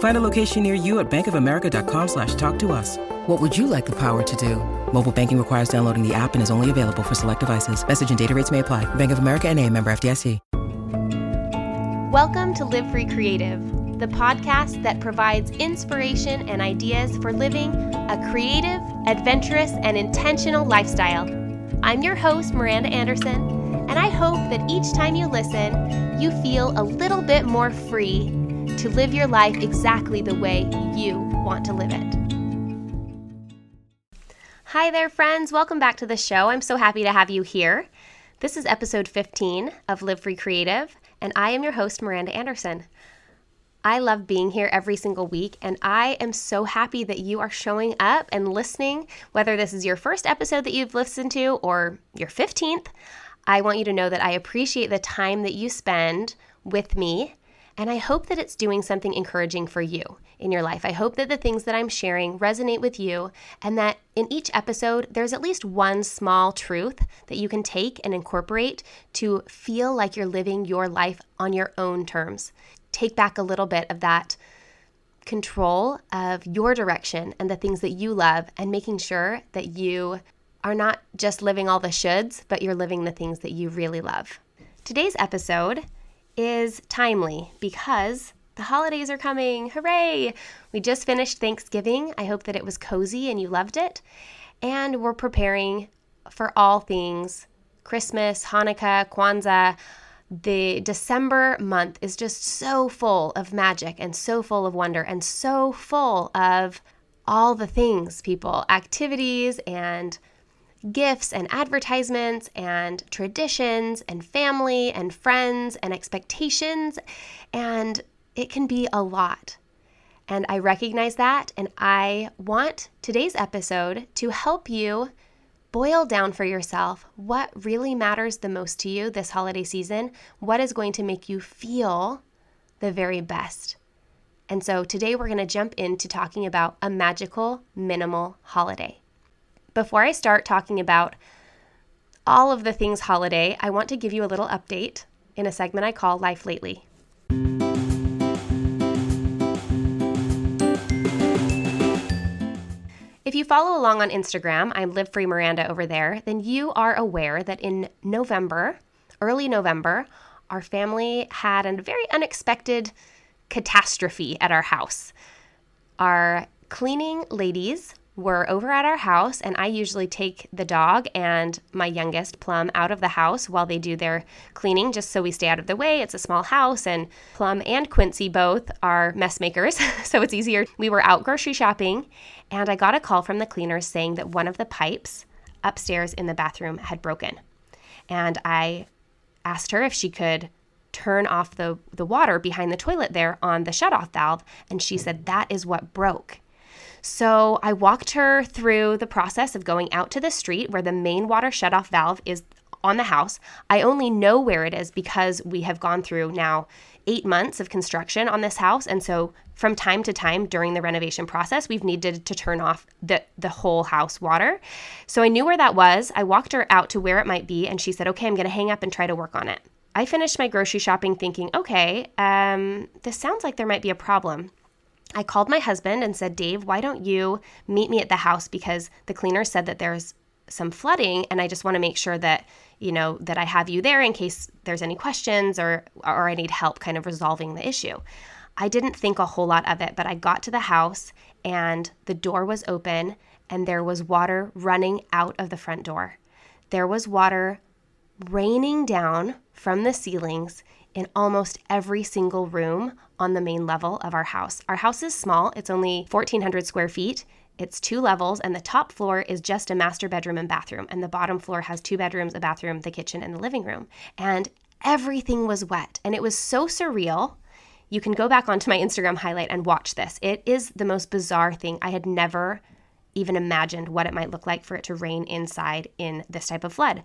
Find a location near you at bankofamerica.com slash talk to us. What would you like the power to do? Mobile banking requires downloading the app and is only available for select devices. Message and data rates may apply. Bank of America and a member FDIC. Welcome to Live Free Creative, the podcast that provides inspiration and ideas for living a creative, adventurous, and intentional lifestyle. I'm your host, Miranda Anderson, and I hope that each time you listen, you feel a little bit more free to live your life exactly the way you want to live it. Hi there, friends. Welcome back to the show. I'm so happy to have you here. This is episode 15 of Live Free Creative, and I am your host, Miranda Anderson. I love being here every single week, and I am so happy that you are showing up and listening, whether this is your first episode that you've listened to or your 15th. I want you to know that I appreciate the time that you spend with me, and I hope that it's doing something encouraging for you in your life. I hope that the things that I'm sharing resonate with you, and that in each episode, there's at least one small truth that you can take and incorporate to feel like you're living your life on your own terms. Take back a little bit of that control of your direction and the things that you love, and making sure that you are not just living all the shoulds, but you're living the things that you really love. Today's episode is timely because the holidays are coming. Hooray! We just finished Thanksgiving. I hope that it was cozy and you loved it. And we're preparing for all things Christmas, Hanukkah, Kwanzaa. The December month is just so full of magic and so full of wonder and so full of all the things, people, activities and gifts and advertisements and traditions and family and friends and expectations. And it can be a lot. And I recognize that. And I want today's episode to help you boil down for yourself what really matters the most to you this holiday season, what is going to make you feel the very best. And so today we're going to jump into talking about a magical minimal holiday. Before I start talking about all of the things holiday, I want to give you a little update in a segment I call Life Lately. If you follow along on Instagram, I'm Live Free Miranda over there, then you are aware that in November, early November, our family had a very unexpected catastrophe at our house. Our cleaning ladies were over at our house, and I usually take the dog and my youngest, Plum, out of the house while they do their cleaning, just so we stay out of the way. It's a small house, and Plum and Quincy both are mess makers, so it's easier. We were out grocery shopping, and I got a call from the cleaners saying that one of the pipes upstairs in the bathroom had broken. And I asked her if she could turn off the, the water behind the toilet there on the shutoff valve, and she said that is what broke. So I walked her through the process of going out to the street where the main water shutoff valve is on the house. I only know where it is because we have gone through now eight months of construction on this house. And so from time to time during the renovation process, we've needed to turn off the, the whole house water. So I knew where that was. I walked her out to where it might be, and she said, Okay, I'm going to hang up and try to work on it. I finished my grocery shopping thinking, okay, um, this sounds like there might be a problem. I called my husband and said, Dave, why don't you meet me at the house? Because the cleaner said that there's some flooding and I just want to make sure that, you know, that I have you there in case there's any questions or or I need help kind of resolving the issue. I didn't think a whole lot of it, but I got to the house and the door was open and there was water running out of the front door. There was water raining down from the ceilings in almost every single room on the main level of our house. Our house is small, it's only 1,400 square feet. It's two levels, and the top floor is just a master bedroom and bathroom, and the bottom floor has two bedrooms, a bathroom, the kitchen, and the living room. And everything was wet, and it was so surreal. You can go back onto my Instagram highlight and watch this. It is the most bizarre thing. I had never even imagined what it might look like for it to rain inside in this type of flood.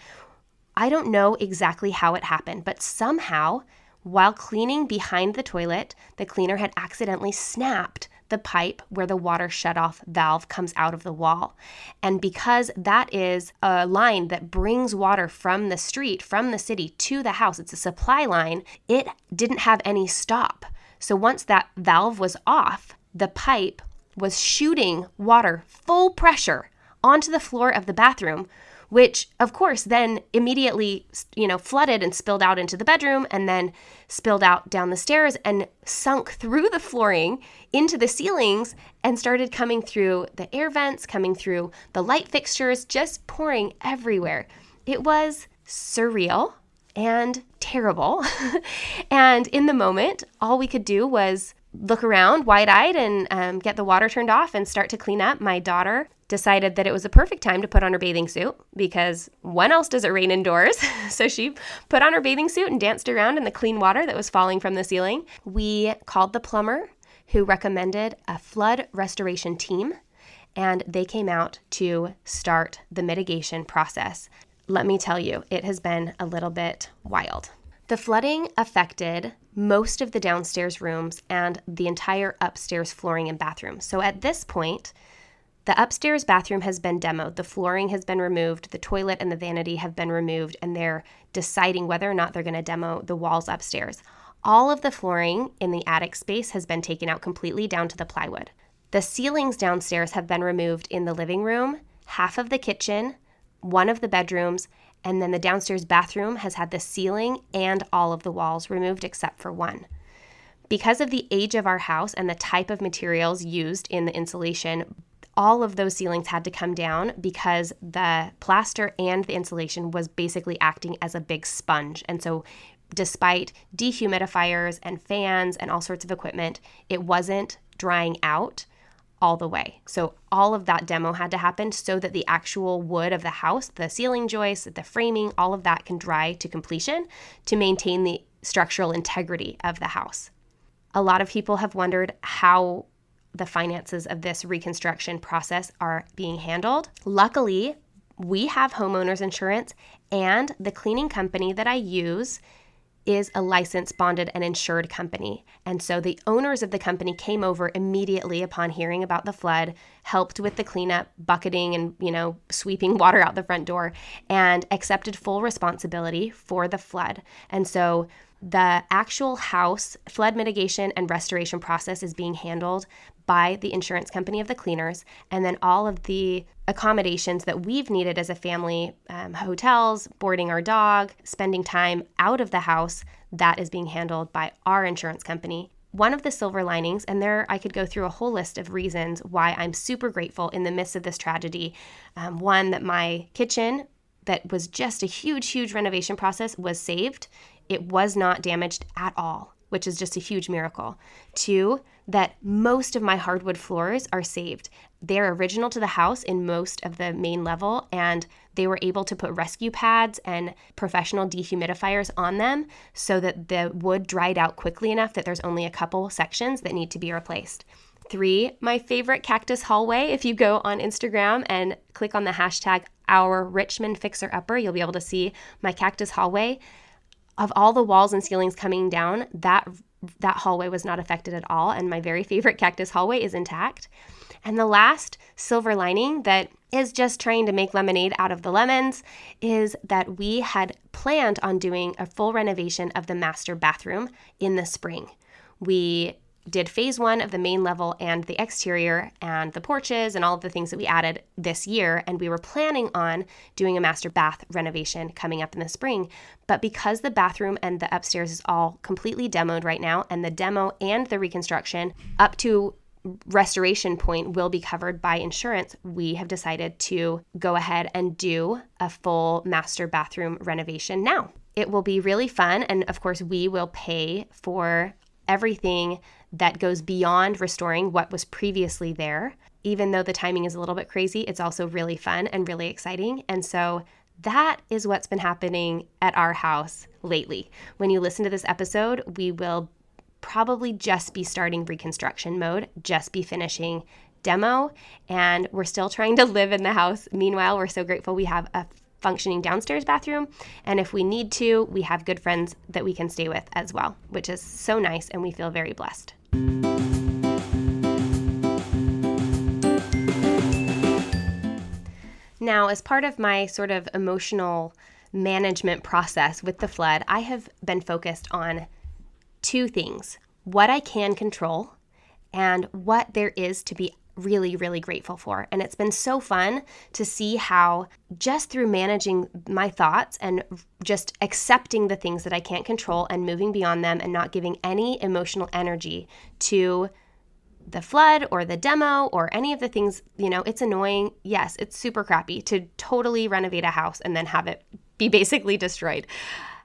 I don't know exactly how it happened, but somehow, while cleaning behind the toilet, the cleaner had accidentally snapped the pipe where the water shutoff valve comes out of the wall. And because that is a line that brings water from the street, from the city to the house, it's a supply line, it didn't have any stop. So once that valve was off, the pipe was shooting water full pressure onto the floor of the bathroom, which of course then immediately, you know, flooded and spilled out into the bedroom and then spilled out down the stairs and sunk through the flooring into the ceilings and started coming through the air vents, coming through the light fixtures, just pouring everywhere. It was surreal and terrible. and in the moment, all we could do was look around wide eyed and um, get the water turned off and start to clean up. My daughter decided that it was a perfect time to put on her bathing suit because when else does it rain indoors? so she put on her bathing suit and danced around in the clean water that was falling from the ceiling. We called the plumber who recommended a flood restoration team and they came out to start the mitigation process. Let me tell you, it has been a little bit wild. The flooding affected most of the downstairs rooms and the entire upstairs flooring and bathroom. So at this point, the upstairs bathroom has been demoed, the flooring has been removed, the toilet and the vanity have been removed, and they're deciding whether or not they're going to demo the walls upstairs. All of the flooring in the attic space has been taken out completely down to the plywood. The ceilings downstairs have been removed in the living room, half of the kitchen, one of the bedrooms, and then the downstairs bathroom has had the ceiling and all of the walls removed except for one. Because of the age of our house and the type of materials used in the insulation, all of those ceilings had to come down because the plaster and the insulation was basically acting as a big sponge. And so, despite dehumidifiers and fans and all sorts of equipment, it wasn't drying out all the way. So, all of that demo had to happen so that the actual wood of the house, the ceiling joists, the framing, all of that can dry to completion to maintain the structural integrity of the house. A lot of people have wondered how the finances of this reconstruction process are being handled. Luckily, we have homeowners insurance, and the cleaning company that I use is a licensed, bonded, and insured company. And so the owners of the company came over immediately upon hearing about the flood, helped with the cleanup, bucketing, and, you know, sweeping water out the front door, and accepted full responsibility for the flood. And so the actual house flood mitigation and restoration process is being handled by the insurance company of the cleaners, and then all of the accommodations that we've needed as a family um, hotels, boarding our dog, spending time out of the house that is being handled by our insurance company. One of the silver linings, and there I could go through a whole list of reasons why I'm super grateful in the midst of this tragedy. Um, one, that my kitchen, that was just a huge, huge renovation process, was saved. It was not damaged at all which is just a huge miracle. Two, that most of my hardwood floors are saved. They're original to the house in most of the main level, and they were able to put rescue pads and professional dehumidifiers on them so that the wood dried out quickly enough that there's only a couple sections that need to be replaced. Three, my favorite cactus hallway. If you go on Instagram and click on the hashtag our Richmond Fixer Upper, you'll be able to see my cactus hallway of all the walls and ceilings coming down, that that hallway was not affected at all and my very favorite cactus hallway is intact. And the last silver lining that is just trying to make lemonade out of the lemons is that we had planned on doing a full renovation of the master bathroom in the spring. We did phase one of the main level and the exterior and the porches and all of the things that we added this year. And we were planning on doing a master bath renovation coming up in the spring. But because the bathroom and the upstairs is all completely demoed right now, and the demo and the reconstruction up to restoration point will be covered by insurance, we have decided to go ahead and do a full master bathroom renovation now. it will be really fun. And of course, we will pay for everything that goes beyond restoring what was previously there. Even though the timing is a little bit crazy, it's also really fun and really exciting. And so that is what's been happening at our house lately. When you listen to this episode, we will probably just be starting reconstruction mode, just be finishing demo, and we're still trying to live in the house. Meanwhile, we're so grateful we have a functioning downstairs bathroom. And if we need to, we have good friends that we can stay with as well, which is so nice, and we feel very blessed. Now, as part of my sort of emotional management process with the flood, I have been focused on two things what I can control and what there is to be really, really grateful for. And it's been so fun to see how just through managing my thoughts and just accepting the things that I can't control and moving beyond them and not giving any emotional energy to the flood or the demo or any of the things, you know, it's annoying. Yes, it's super crappy to totally renovate a house and then have it be basically destroyed.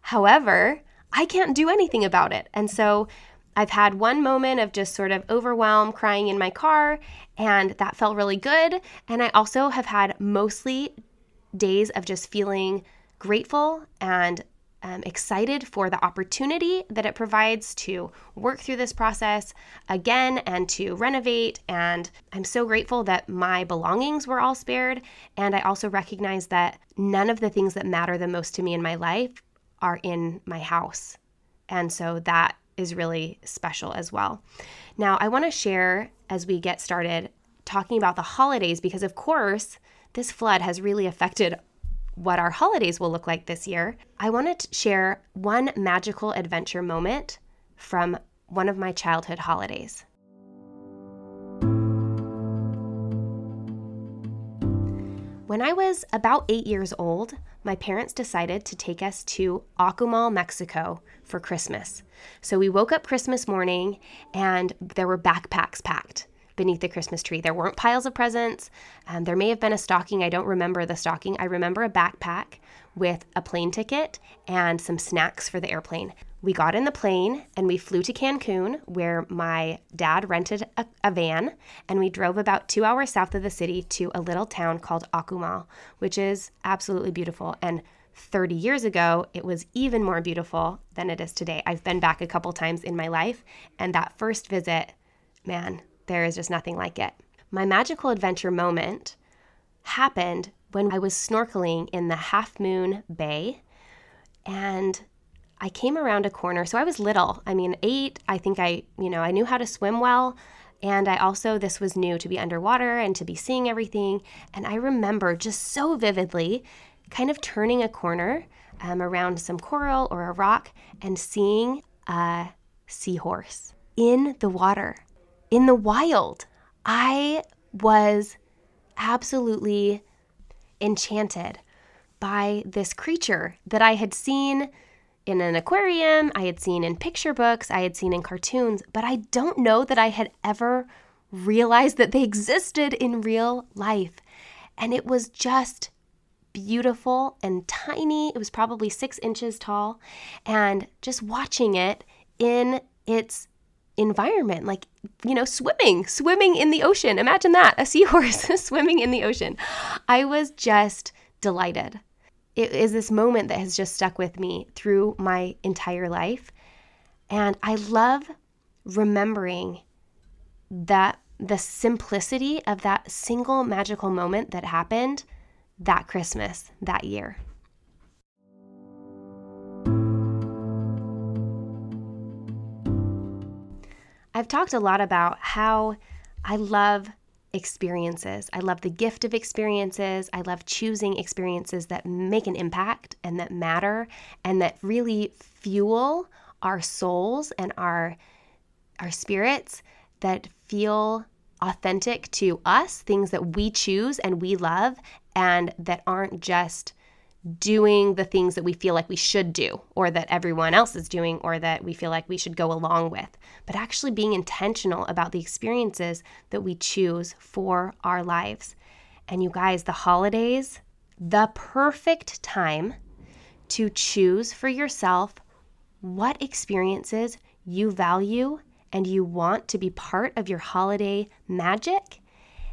However, I can't do anything about it. And so I've had one moment of just sort of overwhelm, crying in my car, and that felt really good. And I also have had mostly days of just feeling grateful and um, excited for the opportunity that it provides to work through this process again and to renovate. And I'm so grateful that my belongings were all spared. And I also recognize that none of the things that matter the most to me in my life are in my house. And so that is really special as well. Now, I want to share as we get started talking about the holidays because, of course, this flood has really affected what our holidays will look like this year. I want to share one magical adventure moment from one of my childhood holidays. When I was about eight years old, my parents decided to take us to Akumal, Mexico for Christmas. So we woke up Christmas morning and there were backpacks packed beneath the Christmas tree. There weren't piles of presents. Um, there may have been a stocking. I don't remember the stocking. I remember a backpack with a plane ticket and some snacks for the airplane. We got in the plane and we flew to Cancun, where my dad rented a, a, van, and we drove about two hours south of the city to a little town called Akumal, which is absolutely beautiful. And 30 years ago, it was even more beautiful than it is today. I've been back a couple times in my life, and that first visit, man, there is just nothing like it. My magical adventure moment happened when I was snorkeling in the Half Moon Bay, and I came around a corner. So I was little. I mean, eight. I think I, you know, I knew how to swim well. And I also, this was new to be underwater and to be seeing everything. And I remember just so vividly kind of turning a corner um, around some coral or a rock and seeing a seahorse in the water, in the wild. I was absolutely enchanted by this creature that I had seen in an aquarium, I had seen in picture books, I had seen in cartoons, but I don't know that I had ever realized that they existed in real life. And it was just beautiful and tiny. It was probably six inches tall. And just watching it in its environment, like, you know, swimming, swimming in the ocean. Imagine that a seahorse swimming in the ocean. I was just delighted it is this moment that has just stuck with me through my entire life. And I love remembering that the simplicity of that single magical moment that happened that Christmas that year. I've talked a lot about how I love experiences. I love the gift of experiences. I love choosing experiences that make an impact and that matter and that really fuel our souls and our our spirits that feel authentic to us, things that we choose and we love and that aren't just doing the things that we feel like we should do or that everyone else is doing or that we feel like we should go along with, but actually being intentional about the experiences that we choose for our lives. And you guys, the holidays, the perfect time to choose for yourself what experiences you value and you want to be part of your holiday magic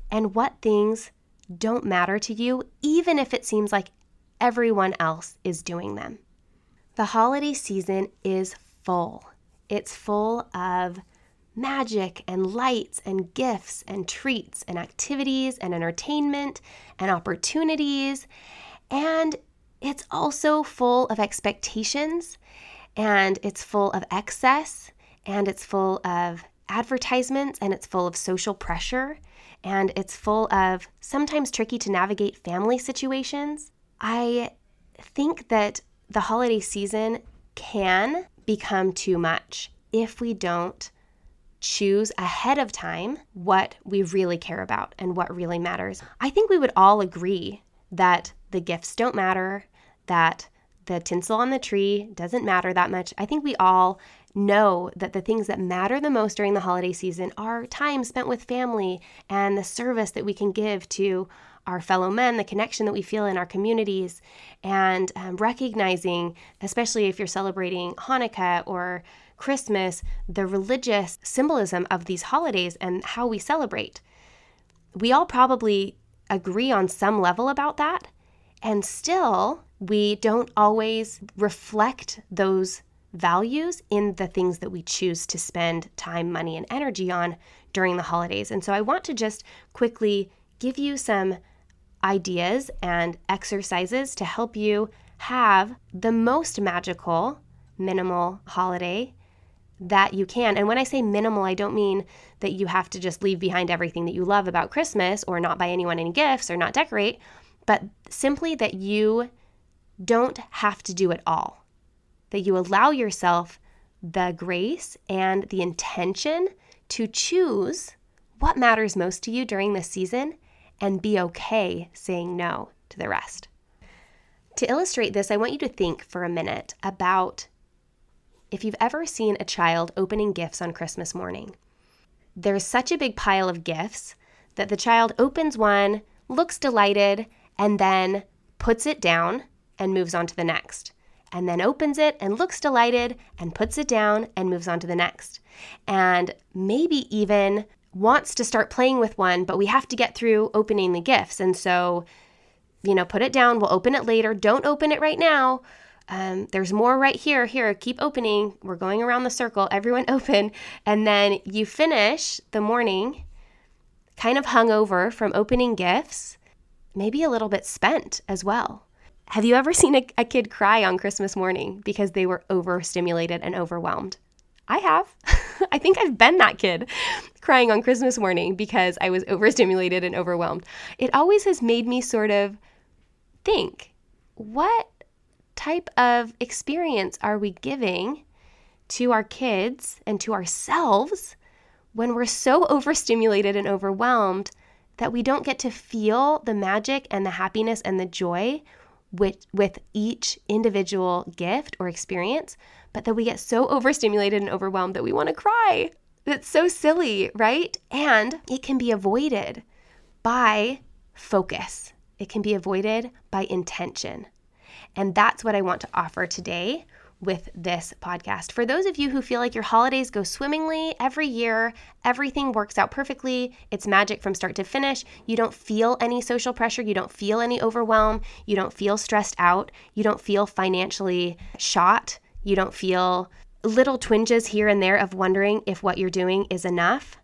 and what things don't matter to you, even if it seems like everyone else is doing them. The holiday season is full. It's full of magic and lights and gifts and treats and activities and entertainment and opportunities. And it's also full of expectations and it's full of excess and it's full of advertisements and it's full of social pressure and it's full of sometimes tricky to navigate family situations. I think that the holiday season can become too much if we don't choose ahead of time what we really care about and what really matters. I think we would all agree that the gifts don't matter, that the tinsel on the tree doesn't matter that much. I think we all know that the things that matter the most during the holiday season are time spent with family and the service that we can give to our fellow men, the connection that we feel in our communities, and um, recognizing, especially if you're celebrating Hanukkah or Christmas, the religious symbolism of these holidays and how we celebrate. We all probably agree on some level about that, and still, we don't always reflect those values in the things that we choose to spend time, money, and energy on during the holidays. And so I want to just quickly give you some ideas and exercises to help you have the most magical, minimal holiday that you can. And when I say minimal, I don't mean that you have to just leave behind everything that you love about Christmas or not buy anyone any gifts or not decorate, but simply that you don't have to do it all that you allow yourself the grace and the intention to choose what matters most to you during this season and be okay saying no to the rest. To illustrate this, I want you to think for a minute about if you've ever seen a child opening gifts on Christmas morning. There's such a big pile of gifts that the child opens one, looks delighted, and then puts it down and moves on to the next and then opens it and looks delighted and puts it down and moves on to the next. And maybe even wants to start playing with one, but we have to get through opening the gifts. And so, you know, put it down, we'll open it later. Don't open it right now. Um, there's more right here. Here, keep opening. We're going around the circle. Everyone open. And then you finish the morning kind of hungover from opening gifts, maybe a little bit spent as well. Have you ever seen a, a kid cry on Christmas morning because they were overstimulated and overwhelmed? I have. I think I've been that kid crying on Christmas morning because I was overstimulated and overwhelmed. It always has made me sort of think what type of experience are we giving to our kids and to ourselves when we're so overstimulated and overwhelmed that we don't get to feel the magic and the happiness and the joy with, with each individual gift or experience, but that we get so overstimulated and overwhelmed that we want to cry. That's so silly, right? And it can be avoided by focus, it can be avoided by intention. And that's what I want to offer today with this podcast. For those of you who feel like your holidays go swimmingly every year, everything works out perfectly, it's magic from start to finish, you don't feel any social pressure, you don't feel any overwhelm, you don't feel stressed out, you don't feel financially shot, you don't feel little twinges here and there of wondering if what you're doing is enough,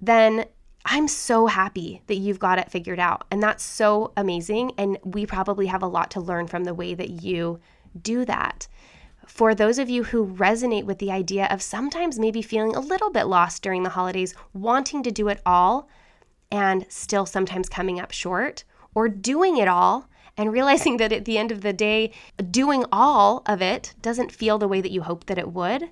then I'm so happy that you've got it figured out. And that's so amazing. And we probably have a lot to learn from the way that you do that for those of you who resonate with the idea of sometimes maybe feeling a little bit lost during the holidays, wanting to do it all and still sometimes coming up short, or doing it all and realizing that at the end of the day, doing all of it doesn't feel the way that you hope that it would,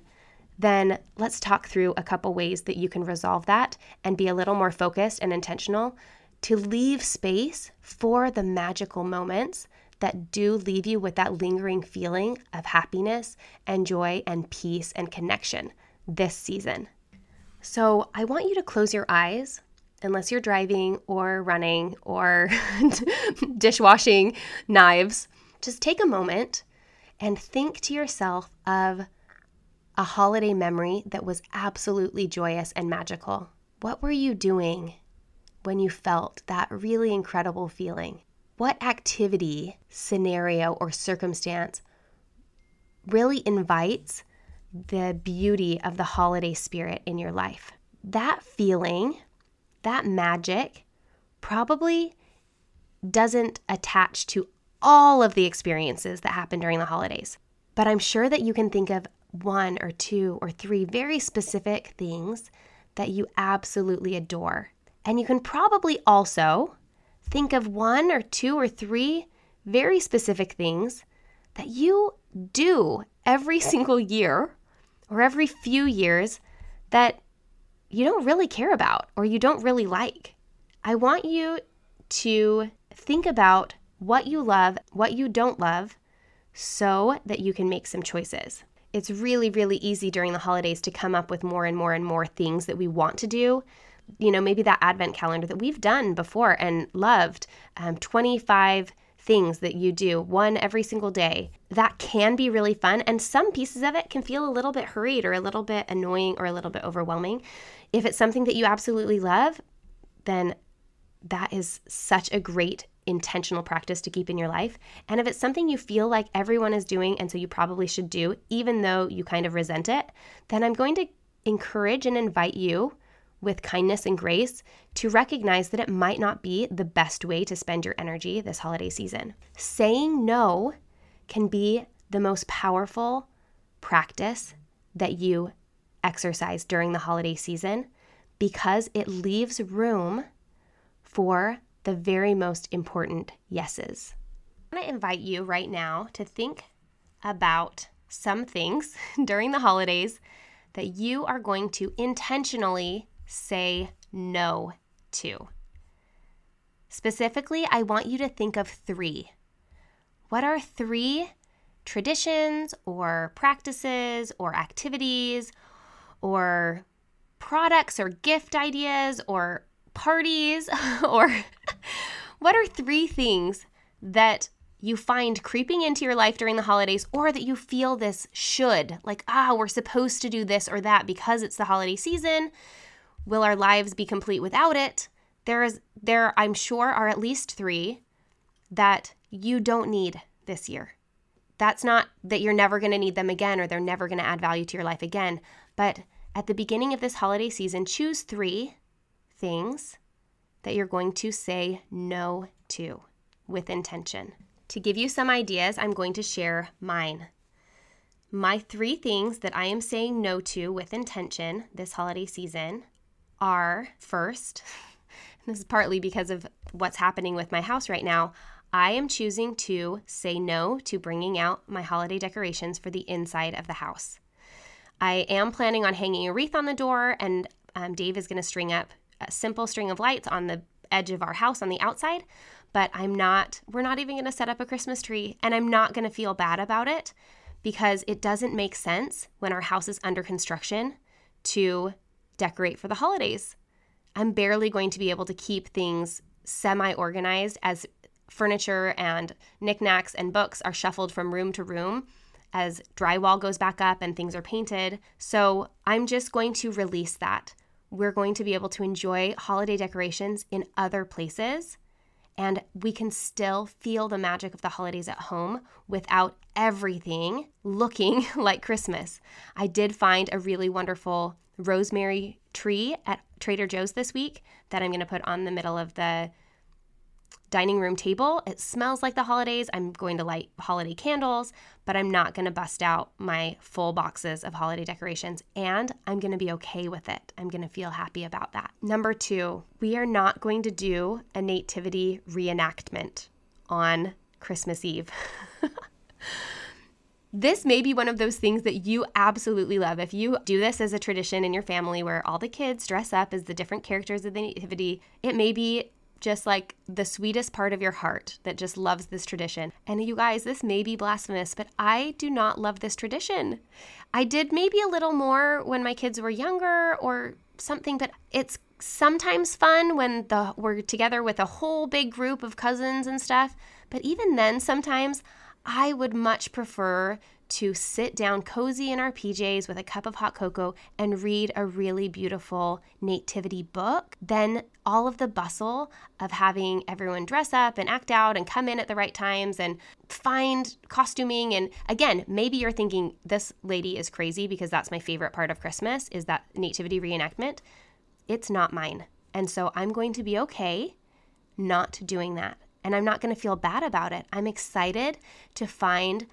then let's talk through a couple ways that you can resolve that and be a little more focused and intentional to leave space for the magical moments that do leave you with that lingering feeling of happiness and joy and peace and connection this season. So I want you to close your eyes unless you're driving or running or dishwashing knives. Just take a moment and think to yourself of a holiday memory that was absolutely joyous and magical. What were you doing when you felt that really incredible feeling? What activity, scenario, or circumstance really invites the beauty of the holiday spirit in your life? That feeling, that magic, probably doesn't attach to all of the experiences that happen during the holidays. But I'm sure that you can think of one or two or three very specific things that you absolutely adore. And you can probably also think of one or two or three very specific things that you do every single year or every few years that you don't really care about or you don't really like. I want you to think about what you love, what you don't love, so that you can make some choices. It's really, really easy during the holidays to come up with more and more and more things that we want to do. You know, maybe that advent calendar that we've done before and loved um, 25 things that you do, one every single day. That can be really fun. And some pieces of it can feel a little bit hurried or a little bit annoying or a little bit overwhelming. If it's something that you absolutely love, then that is such a great intentional practice to keep in your life. And if it's something you feel like everyone is doing and so you probably should do, even though you kind of resent it, then I'm going to encourage and invite you with kindness and grace to recognize that it might not be the best way to spend your energy this holiday season. Saying no can be the most powerful practice that you exercise during the holiday season because it leaves room for the very most important yeses. I want to invite you right now to think about some things during the holidays that you are going to intentionally say no to. Specifically, I want you to think of three. What are three traditions or practices or activities or products or gift ideas or parties or what are three things that you find creeping into your life during the holidays or that you feel this should like ah we're supposed to do this or that because it's the holiday season will our lives be complete without it there is there i'm sure are at least 3 that you don't need this year that's not that you're never going to need them again or they're never going to add value to your life again but at the beginning of this holiday season choose 3 things that you're going to say no to with intention. To give you some ideas, I'm going to share mine. My three things that I am saying no to with intention this holiday season are first, this is partly because of what's happening with my house right now. I am choosing to say no to bringing out my holiday decorations for the inside of the house. I am planning on hanging a wreath on the door, and um, Dave is going to string up a simple string of lights on the edge of our house on the outside, but I'm not, we're not even going to set up a Christmas tree, and I'm not going to feel bad about it because it doesn't make sense when our house is under construction to decorate for the holidays. I'm barely going to be able to keep things semi organized as furniture and knickknacks and books are shuffled from room to room as drywall goes back up and things are painted. So I'm just going to release that we're going to be able to enjoy holiday decorations in other places and we can still feel the magic of the holidays at home without everything looking like Christmas. I did find a really wonderful rosemary tree at Trader Joe's this week that I'm going to put on the middle of the dining room table. It smells like the holidays. I'm going to light holiday candles, but I'm not going to bust out my full boxes of holiday decorations. And I'm going to be okay with it. I'm going to feel happy about that. Number two, we are not going to do a nativity reenactment on Christmas Eve. this may be one of those things that you absolutely love. If you do this as a tradition in your family where all the kids dress up as the different characters of the nativity, it may be just like the sweetest part of your heart that just loves this tradition. And you guys, this may be blasphemous, but I do not love this tradition. I did maybe a little more when my kids were younger or something, but it's sometimes fun when the we're together with a whole big group of cousins and stuff. But even then, sometimes I would much prefer to sit down cozy in our PJs with a cup of hot cocoa and read a really beautiful nativity book than all of the bustle of having everyone dress up and act out and come in at the right times and find costuming. And again maybe you're thinking this lady is crazy because that's my favorite part of christmas is that nativity reenactment. It's not mine. And so i'm going to be okay not doing that and i'm not going to feel bad about it i'm excited to find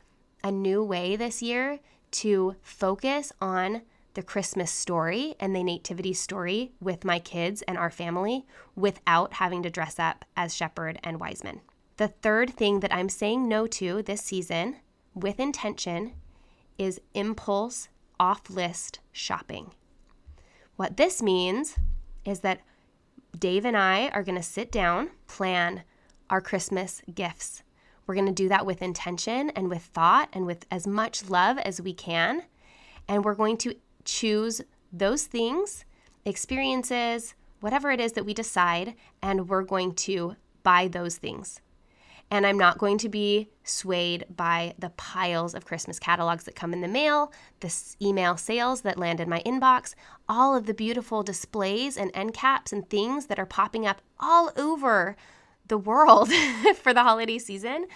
a new way this year to focus on the Christmas story and the nativity story with my kids and our family without having to dress up as shepherd and wise men. The third thing that I'm saying no to this season with intention is impulse off list shopping. What this means is that Dave and I are going to sit down, plan our Christmas gifts we're going to do that with intention and with thought and with as much love as we can. And we're going to choose those things, experiences, whatever it is that we decide, and we're going to buy those things. And I'm not going to be swayed by the piles of Christmas catalogs that come in the mail, the email sales that land in my inbox, all of the beautiful displays and end caps and things that are popping up all over the world for the holiday season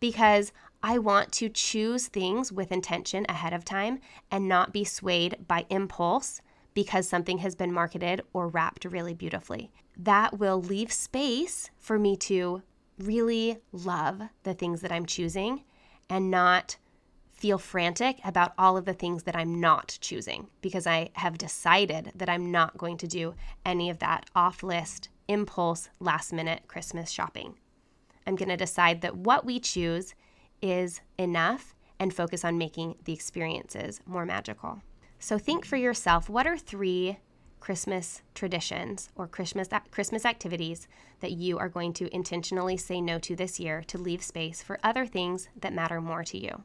because I want to choose things with intention ahead of time and not be swayed by impulse because something has been marketed or wrapped really beautifully. That will leave space for me to really love the things that I'm choosing and not feel frantic about all of the things that I'm not choosing because I have decided that I'm not going to do any of that off list impulse last minute Christmas shopping. I'm going to decide that what we choose is enough and focus on making the experiences more magical. So think for yourself what are three Christmas traditions or Christmas Christmas activities that you are going to intentionally say no to this year to leave space for other things that matter more to you.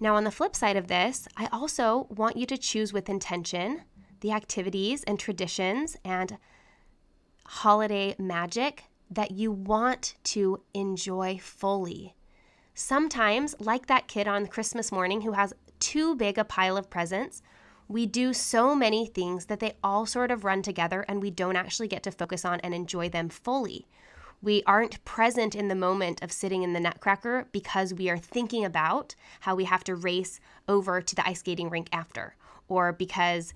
Now on the flip side of this, I also want you to choose with intention the activities and traditions and holiday magic that you want to enjoy fully. Sometimes, like that kid on Christmas morning who has too big a pile of presents, we do so many things that they all sort of run together and we don't actually get to focus on and enjoy them fully. We aren't present in the moment of sitting in the Nutcracker because we are thinking about how we have to race over to the ice skating rink after, or because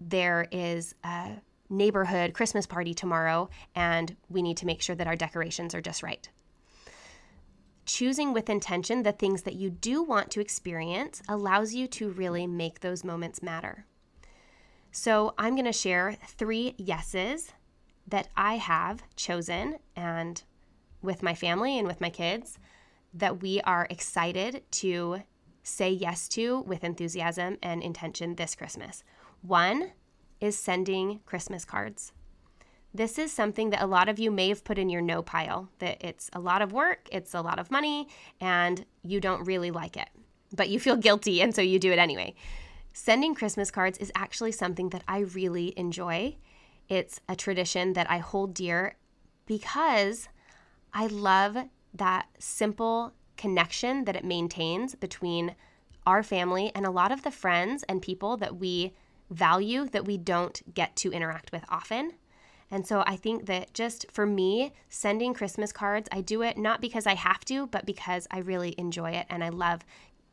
there is a neighborhood Christmas party tomorrow, and we need to make sure that our decorations are just right. Choosing with intention the things that you do want to experience allows you to really make those moments matter. So, I'm going to share three yeses that I have chosen and with my family and with my kids that we are excited to say yes to with enthusiasm and intention this Christmas. One, is sending Christmas cards. This is something that a lot of you may have put in your no pile, that it's a lot of work, it's a lot of money, and you don't really like it, but you feel guilty, and so you do it anyway. Sending Christmas cards is actually something that I really enjoy. It's a tradition that I hold dear because I love that simple connection that it maintains between our family and a lot of the friends and people that we value that we don't get to interact with often. And so I think that just for me, sending Christmas cards, I do it not because I have to, but because I really enjoy it and I love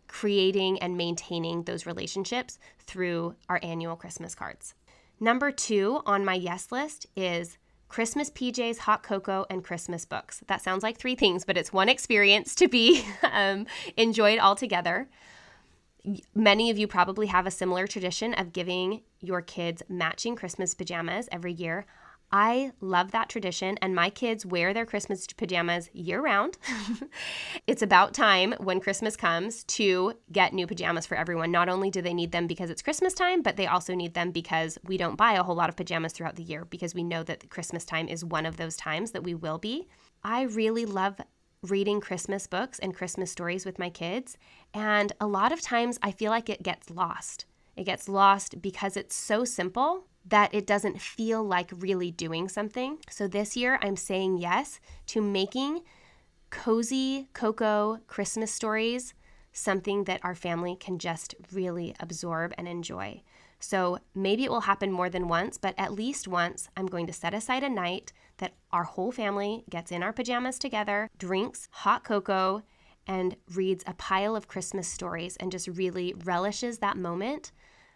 creating and maintaining those relationships through our annual Christmas cards. Number two on my yes list is Christmas PJs, hot cocoa, and Christmas books. That sounds like three things, but it's one experience to be um, enjoyed all together many of you probably have a similar tradition of giving your kids matching Christmas pajamas every year. I love that tradition, and my kids wear their Christmas pajamas year round. it's about time when Christmas comes to get new pajamas for everyone. Not only do they need them because it's Christmas time, but they also need them because we don't buy a whole lot of pajamas throughout the year because we know that Christmas time is one of those times that we will be. I really love reading Christmas books and Christmas stories with my kids. And a lot of times I feel like it gets lost. It gets lost because it's so simple that it doesn't feel like really doing something. So this year I'm saying yes to making cozy cocoa Christmas stories something that our family can just really absorb and enjoy. So maybe it will happen more than once, but at least once, I'm going to set aside a night that our whole family gets in our pajamas together, drinks hot cocoa, and reads a pile of Christmas stories and just really relishes that moment.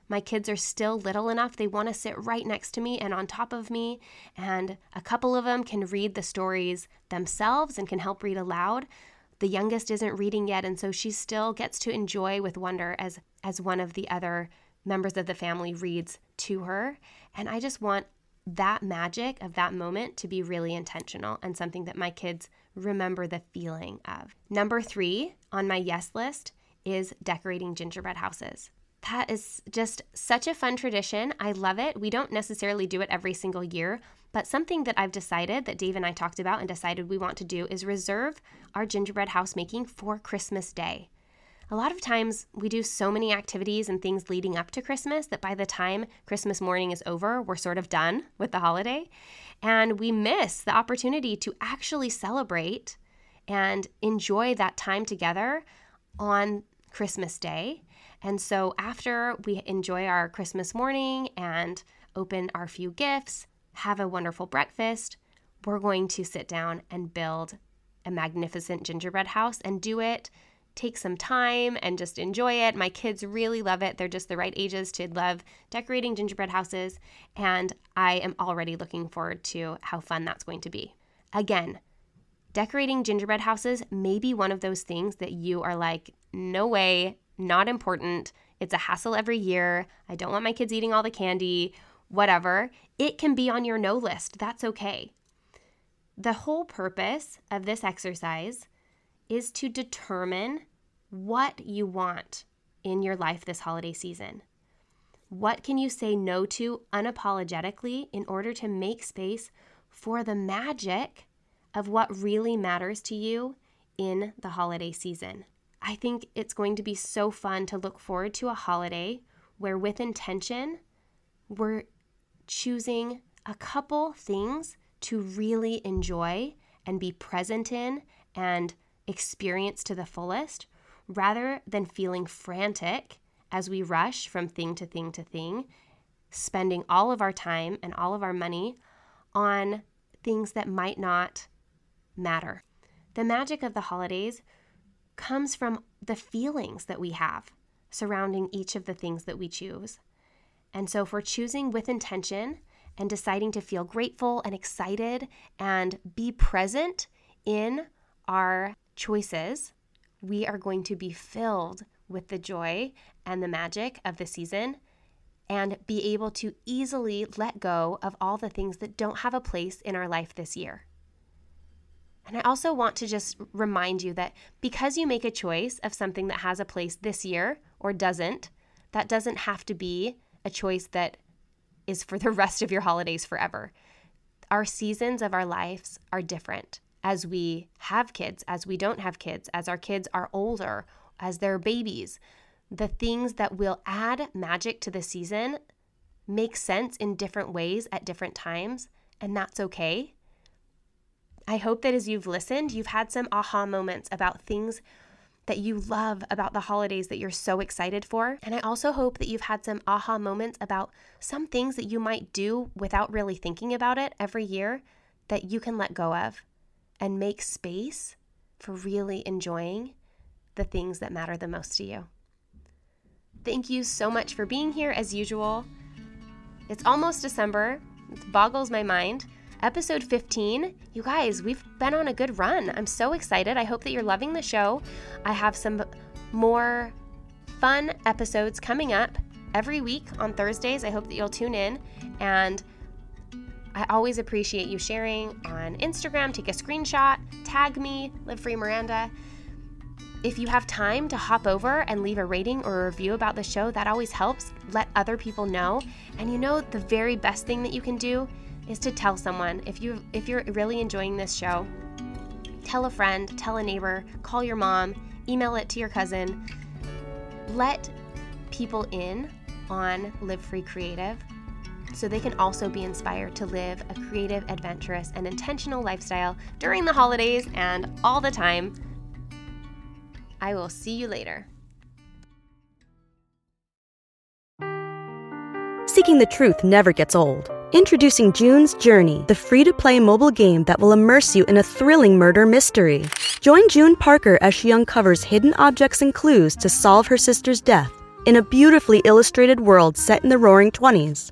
My kids are still little enough, they want to sit right next to me and on top of me, and a couple of them can read the stories themselves and can help read aloud. The youngest isn't reading yet, and so she still gets to enjoy with wonder as, as one of the other members of the family reads to her. And I just want that magic of that moment to be really intentional and something that my kids remember the feeling of. Number three on my yes list is decorating gingerbread houses. That is just such a fun tradition. I love it. We don't necessarily do it every single year, but something that I've decided that Dave and I talked about and decided we want to do is reserve our gingerbread house making for Christmas Day. A lot of times we do so many activities and things leading up to Christmas that by the time Christmas morning is over, we're sort of done with the holiday. And we miss the opportunity to actually celebrate and enjoy that time together on Christmas Day. And so after we enjoy our Christmas morning and open our few gifts, have a wonderful breakfast, we're going to sit down and build a magnificent gingerbread house and do it take some time and just enjoy it. My kids really love it. They're just the right ages to love decorating gingerbread houses, and I am already looking forward to how fun that's going to be. Again, decorating gingerbread houses may be one of those things that you are like, no way, not important. It's a hassle every year. I don't want my kids eating all the candy, whatever. It can be on your no list. That's okay. The whole purpose of this exercise is to determine what you want in your life this holiday season. What can you say no to unapologetically in order to make space for the magic of what really matters to you in the holiday season? I think it's going to be so fun to look forward to a holiday where, with intention, we're choosing a couple things to really enjoy and be present in and experience to the fullest rather than feeling frantic as we rush from thing to thing to thing, spending all of our time and all of our money on things that might not matter. The magic of the holidays comes from the feelings that we have surrounding each of the things that we choose. And so, if we're choosing with intention and deciding to feel grateful and excited and be present in our choices, we are going to be filled with the joy and the magic of the season and be able to easily let go of all the things that don't have a place in our life this year. And I also want to just remind you that because you make a choice of something that has a place this year or doesn't, that doesn't have to be a choice that is for the rest of your holidays forever. Our seasons of our lives are different as we have kids, as we don't have kids, as our kids are older, as they're babies. The things that will add magic to the season make sense in different ways at different times, and that's okay. I hope that as you've listened, you've had some aha moments about things that you love about the holidays that you're so excited for. And I also hope that you've had some aha moments about some things that you might do without really thinking about it every year that you can let go of and make space for really enjoying the things that matter the most to you. Thank you so much for being here as usual. It's almost December, it boggles my mind. Episode 15, you guys, we've been on a good run. I'm so excited. I hope that you're loving the show. I have some more fun episodes coming up every week on Thursdays. I hope that you'll tune in and I always appreciate you sharing on Instagram. Take a screenshot, tag me, Live Free Miranda. If you have time to hop over and leave a rating or a review about the show, that always helps. Let other people know. And you know, the very best thing that you can do is to tell someone. If you if you're really enjoying this show, tell a friend, tell a neighbor, call your mom, email it to your cousin. Let people in on Live Free Creative so they can also be inspired to live a creative, adventurous, and intentional lifestyle during the holidays and all the time. I will see you later. Seeking the truth never gets old. Introducing June's Journey, the free to play mobile game that will immerse you in a thrilling murder mystery. Join June Parker as she uncovers hidden objects and clues to solve her sister's death in a beautifully illustrated world set in the roaring 20s.